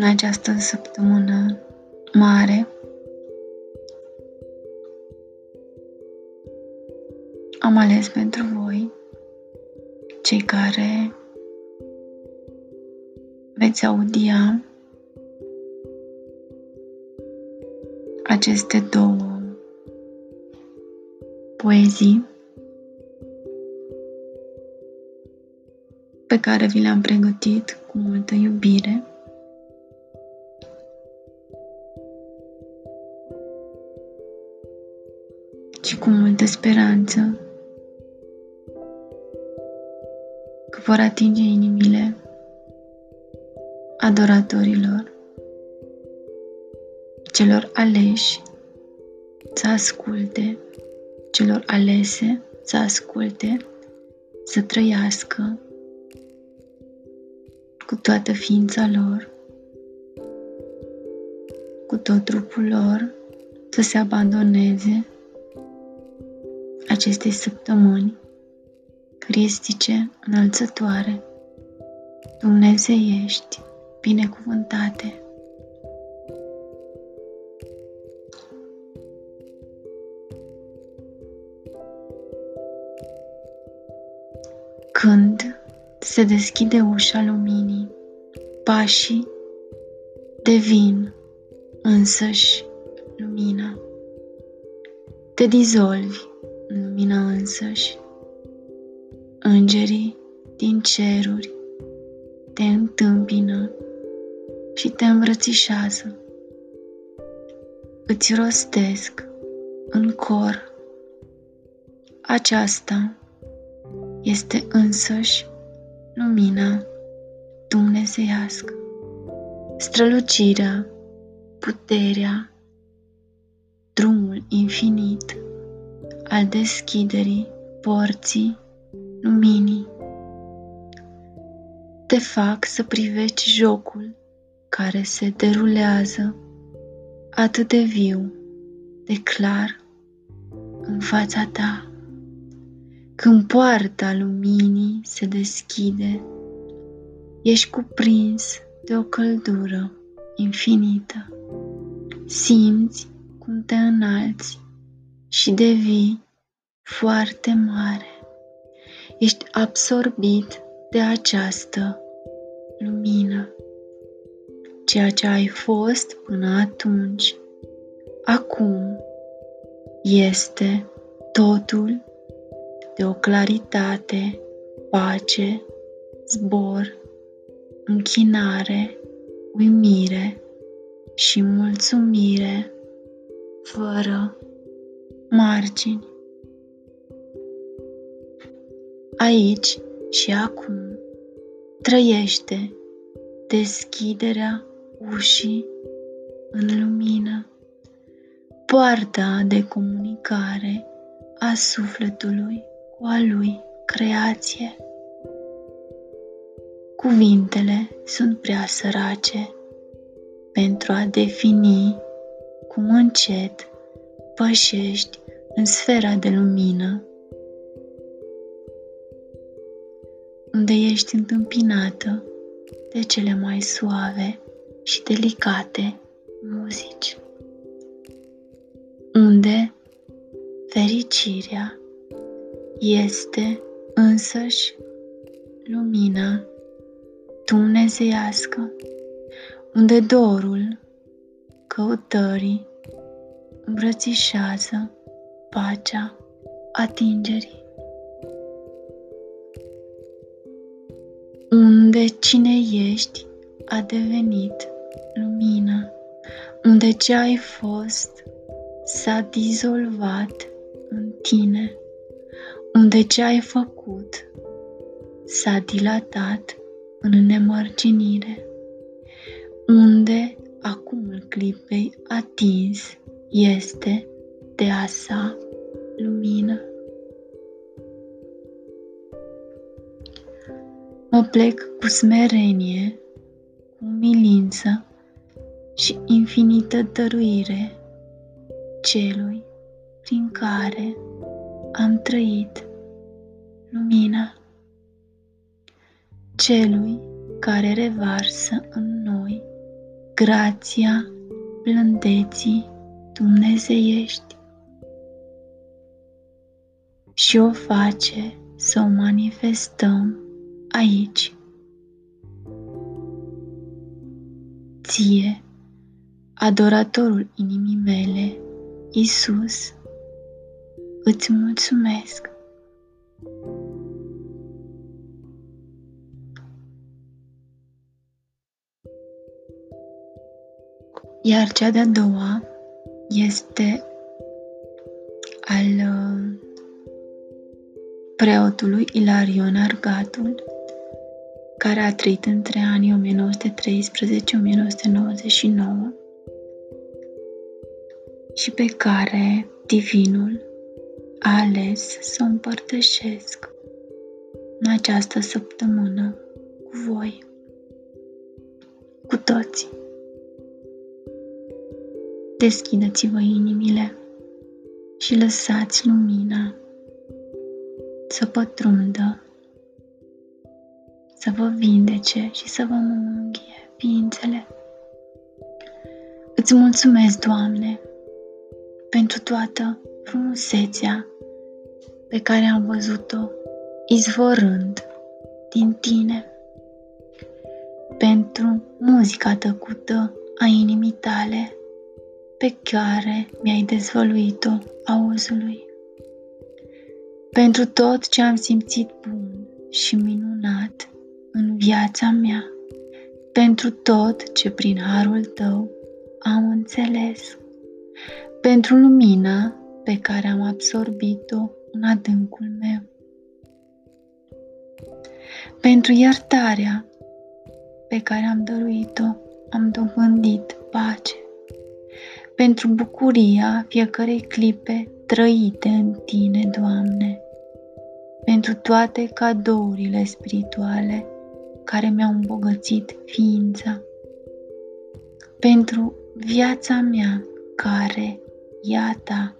în această săptămână mare. Am ales pentru voi cei care veți audia aceste două poezii pe care vi le-am pregătit cu multă iubire. Și cu multă speranță că vor atinge inimile adoratorilor, celor aleși să asculte, celor alese să asculte, să trăiască cu toată ființa lor, cu tot trupul lor, să se abandoneze acestei săptămâni cristice înălțătoare, dumnezeiești, binecuvântate. Când se deschide ușa luminii, pașii devin însăși lumina. Te dizolvi în lumina însăși. Îngerii din ceruri te întâmpină și te îmbrățișează. Îți rostesc în cor. Aceasta este însăși lumina dumnezeiască, strălucirea, puterea, drumul infinit al deschiderii porții luminii. Te fac să privești jocul care se derulează atât de viu, de clar în fața ta. Când poarta luminii se deschide, ești cuprins de o căldură infinită. Simți cum te înalți și devii foarte mare. Ești absorbit de această lumină. Ceea ce ai fost până atunci, acum este totul de o claritate, pace, zbor, închinare, uimire și mulțumire fără margini. Aici și acum trăiește deschiderea ușii în lumină, poarta de comunicare a sufletului cu a lui creație. Cuvintele sunt prea sărace pentru a defini cum încet pășești în sfera de lumină, unde ești întâmpinată de cele mai suave și delicate muzici, unde fericirea este însăși lumina dumnezeiască, unde dorul căutării îmbrățișează pacea atingerii. Unde cine ești a devenit lumină, unde ce ai fost s-a dizolvat în tine, unde ce ai făcut s-a dilatat în nemărginire, unde acumul clipei atins este de a sa lumină. Mă plec cu smerenie, cu umilință și infinită dăruire celui prin care am trăit lumina, celui care revarsă în noi grația blândeții dumnezeiești și o face să o manifestăm aici. Ție, adoratorul inimii mele, Isus, îți mulțumesc. Iar cea de-a doua este al uh, preotului Ilarion Argatul, care a trăit între anii 1913-1999 și pe care Divinul a ales să o împărtășesc în această săptămână cu voi, cu toții. Deschideți-vă inimile și lăsați lumina să pătrundă, să vă vindece și să vă mânghie ființele. Îți mulțumesc, Doamne, pentru toată frumusețea pe care am văzut-o izvorând din tine, pentru muzica tăcută a inimii tale pe care mi-ai dezvăluit-o auzului, pentru tot ce am simțit bun și minunat în viața mea, pentru tot ce prin harul tău am înțeles, pentru lumina pe care am absorbit-o în adâncul meu, pentru iertarea pe care am dăruit-o, am dobândit pace, pentru bucuria fiecarei clipe trăite în Tine, Doamne, pentru toate cadourile spirituale care mi-au îmbogățit ființa, pentru viața mea care, iată,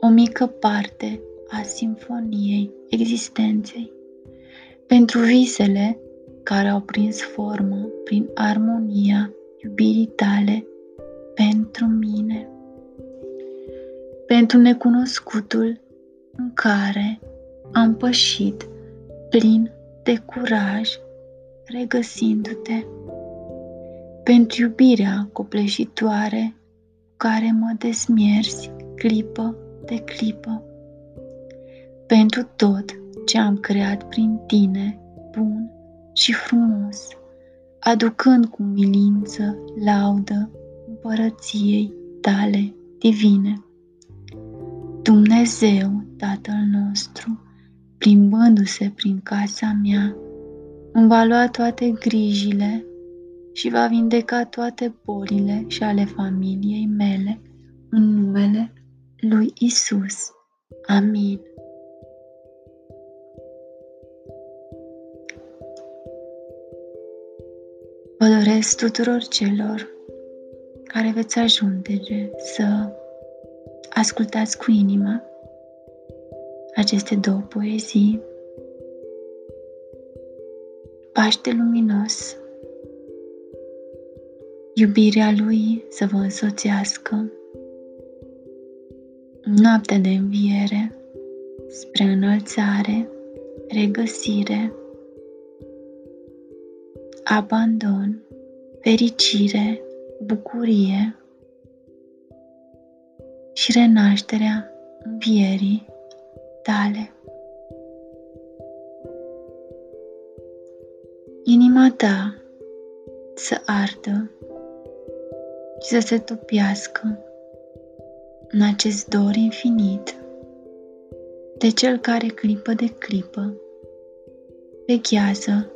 o mică parte a simfoniei existenței, pentru visele care au prins formă prin armonia iubirii tale pentru mine, pentru necunoscutul în care am pășit plin de curaj, regăsindu-te, pentru iubirea copleșitoare care mă desmierzi clipă de clipă, pentru tot ce am creat prin tine, bun și frumos, aducând cu milință laudă împărăției tale divine. Dumnezeu, Tatăl nostru, plimbându-se prin casa mea, îmi va lua toate grijile și va vindeca toate bolile și ale familiei mele în numele lui Isus. Amin. Vă doresc tuturor celor care veți ajunge să ascultați cu inima aceste două poezii. Paște luminos, iubirea Lui să vă însoțească, noaptea de înviere, spre înălțare, regăsire, abandon, fericire, bucurie și renașterea învierii tale. Inima ta să ardă și să se topiască în acest dor infinit de cel care clipă de clipă vechează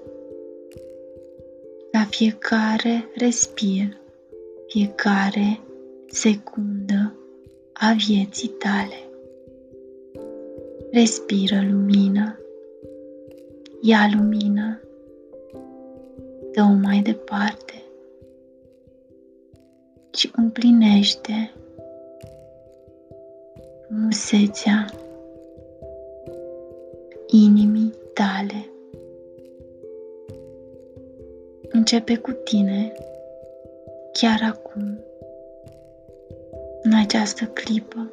la fiecare respir fiecare secundă a vieții tale. Respiră lumină, ia lumină, dă-o mai departe și împlinește musețea inimii tale. Începe cu tine chiar acum, în această clipă,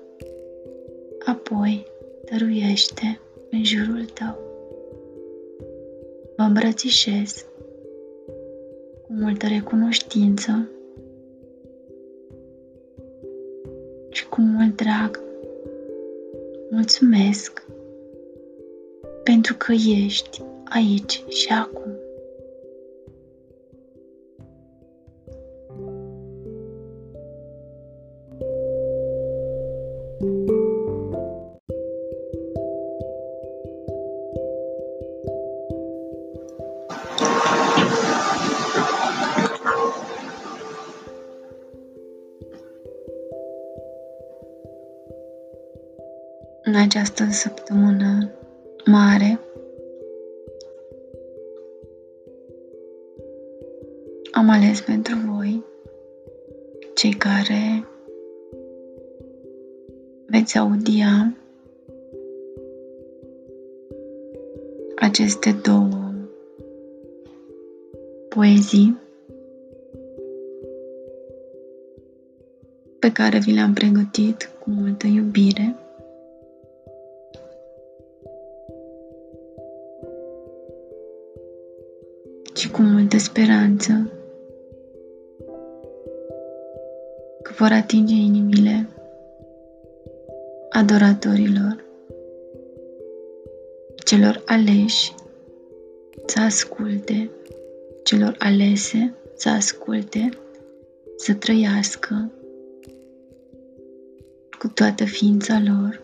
apoi dăruiește în jurul tău. Vă îmbrățișez cu multă recunoștință și cu mult drag. Mulțumesc pentru că ești aici și acum. Această săptămână mare am ales pentru voi cei care veți audia aceste două poezii pe care vi le-am pregătit cu multă iubire. Multă speranță că vor atinge inimile adoratorilor, celor aleși să asculte, celor alese să asculte, să trăiască cu toată ființa lor,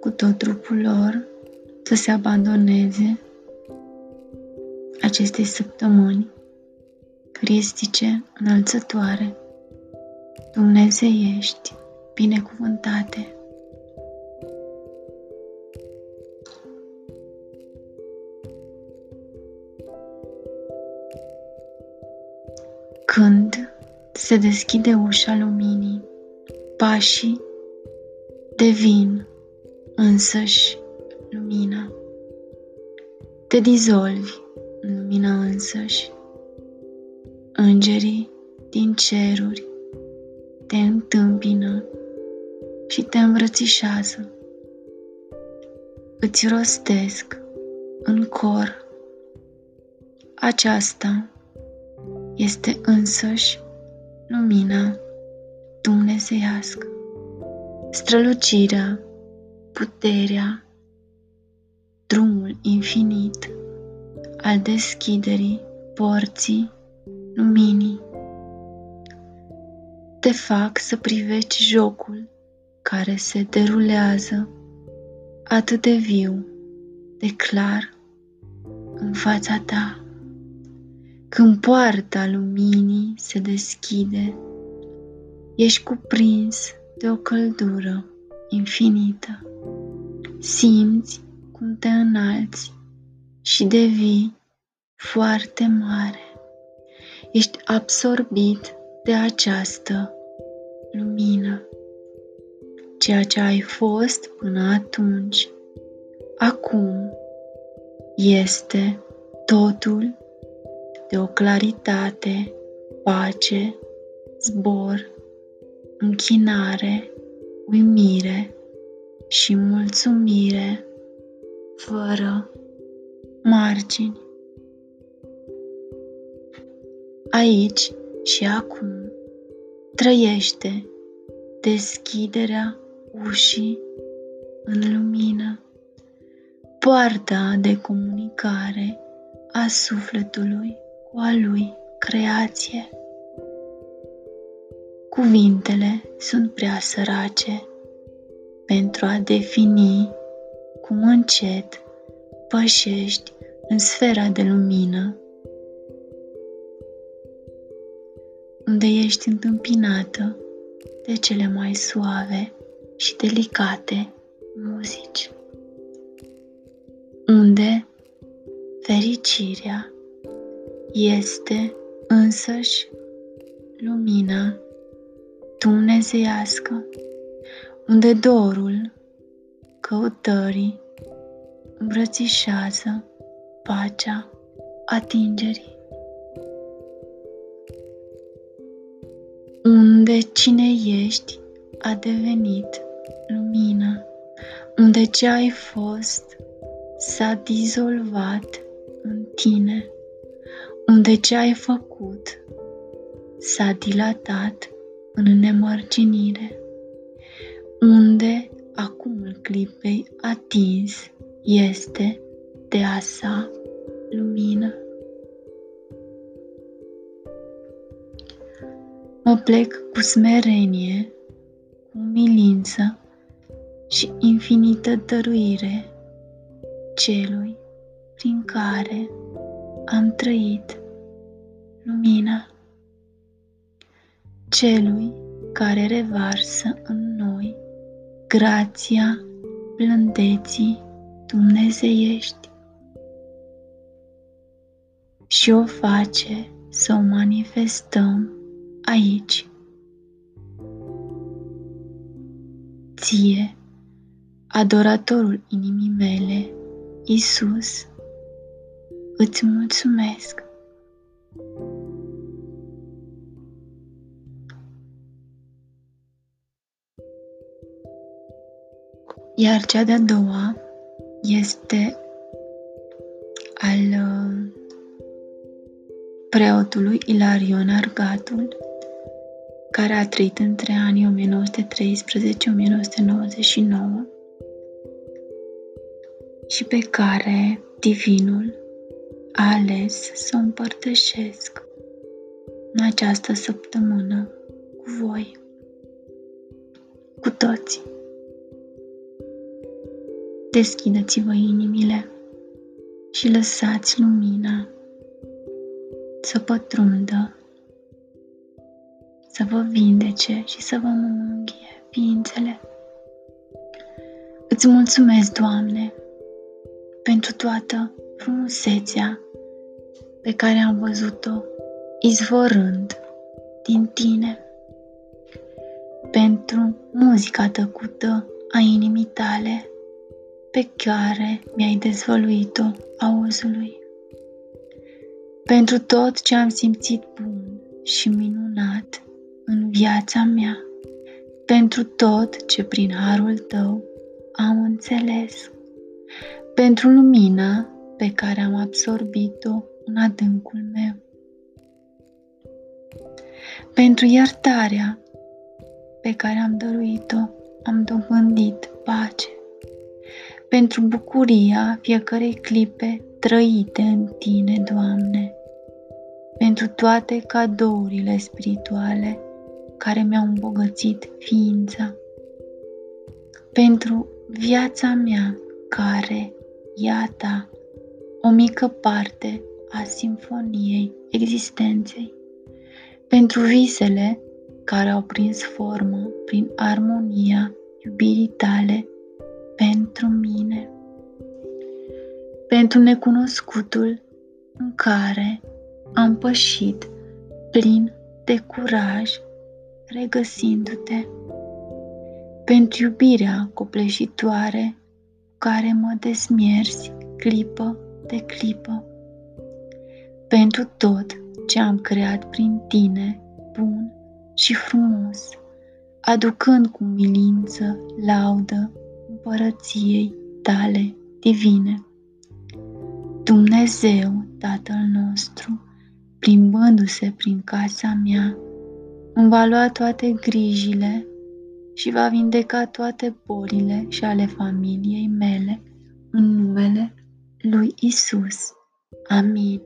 cu tot trupul lor, să se abandoneze acestei săptămâni cristice înălțătoare, dumnezeiești, binecuvântate. Când se deschide ușa luminii, pașii devin însăși lumina. Te dizolvi în lumina însăși. Îngerii din ceruri te întâmpină și te îmbrățișează. Îți rostesc în cor. Aceasta este însăși lumina dumnezeiască, strălucirea, puterea, drumul infinit al deschiderii porții luminii. Te fac să privești jocul care se derulează atât de viu, de clar în fața ta. Când poarta luminii se deschide, ești cuprins de o căldură infinită. Simți cum te înalți și devii foarte mare. Ești absorbit de această lumină. Ceea ce ai fost până atunci, acum este totul de o claritate, pace, zbor, închinare, uimire și mulțumire fără margini. Aici și acum trăiește deschiderea ușii în lumină, poarta de comunicare a sufletului cu a lui creație. Cuvintele sunt prea sărace pentru a defini cum încet pășești în sfera de lumină, unde ești întâmpinată de cele mai suave și delicate muzici, unde fericirea este însăși lumina dumnezeiască, unde dorul căutării îmbrățișează pacea atingerii. unde cine ești a devenit lumină, unde ce ai fost s-a dizolvat în tine, unde ce ai făcut s-a dilatat în nemărginire, unde acumul clipei atins este de a sa lumină. Mă plec cu smerenie, cu umilință și infinită dăruire celui prin care am trăit lumina, celui care revarsă în noi grația blândeții dumnezeiești și o face să o manifestăm aici. Ție, adoratorul inimii mele, Isus, îți mulțumesc. Iar cea de-a doua este al uh, preotului Ilarion Argatul, care a trăit între anii 1913-1999 și pe care Divinul a ales să o împărtășesc în această săptămână cu voi, cu toți. Deschideți-vă inimile și lăsați lumina să pătrundă, să vă vindece și să vă mânghie ființele. Îți mulțumesc, Doamne, pentru toată frumusețea pe care am văzut-o izvorând din tine, pentru muzica tăcută a inimii tale pe care mi-ai dezvăluit-o auzului, pentru tot ce am simțit bun și minunat în viața mea, pentru tot ce prin harul tău am înțeles pentru lumina pe care am absorbit-o în adâncul meu, pentru iertarea pe care am dăruit-o, am dobândit pace, pentru bucuria fiecarei clipe trăite în Tine, Doamne, pentru toate cadourile spirituale care mi-au îmbogățit ființa, pentru viața mea care Iată, o mică parte a simfoniei existenței, pentru visele care au prins formă prin armonia iubirii tale pentru mine, pentru necunoscutul în care am pășit plin de curaj, regăsindu-te, pentru iubirea copleșitoare care mă desmierzi clipă de clipă. Pentru tot ce am creat prin tine, bun și frumos, aducând cu milință laudă împărăției tale divine. Dumnezeu, Tatăl nostru, plimbându-se prin casa mea, îmi va lua toate grijile și va vindeca toate bolile și ale familiei mele în numele lui Isus. Amin.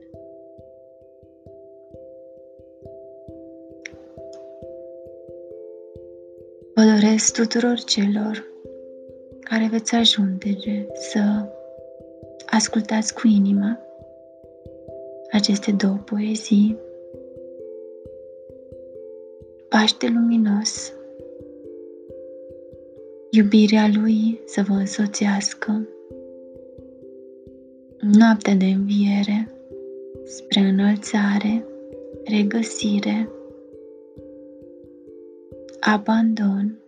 Vă doresc tuturor celor care veți ajunge să ascultați cu inima aceste două poezii. Paște luminos iubirea Lui să vă însoțească. Noaptea de înviere, spre înălțare, regăsire, abandon,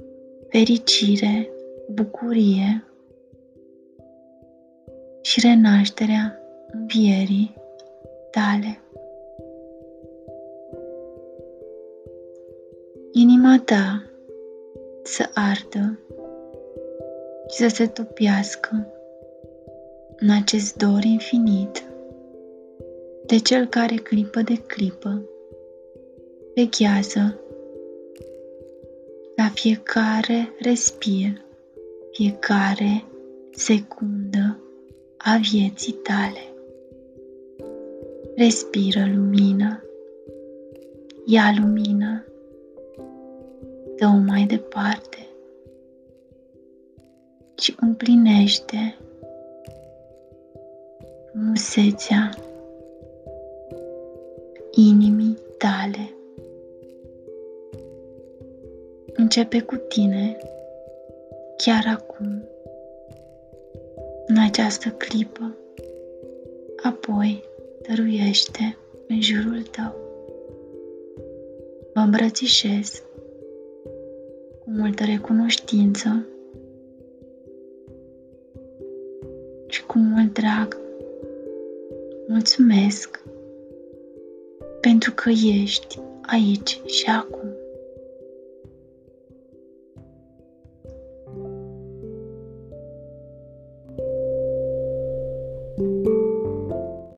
fericire, bucurie și renașterea învierii tale. inima ta să ardă și să se topiască în acest dor infinit de cel care clipă de clipă vechează la fiecare respir, fiecare secundă a vieții tale. Respiră lumină, ia lumină, dă-o mai departe și împlinește frumusețea inimii tale. Începe cu tine chiar acum, în această clipă, apoi dăruiește în jurul tău. Vă îmbrățișez cu multă recunoștință și cu mult drag. Mulțumesc pentru că ești aici și acum.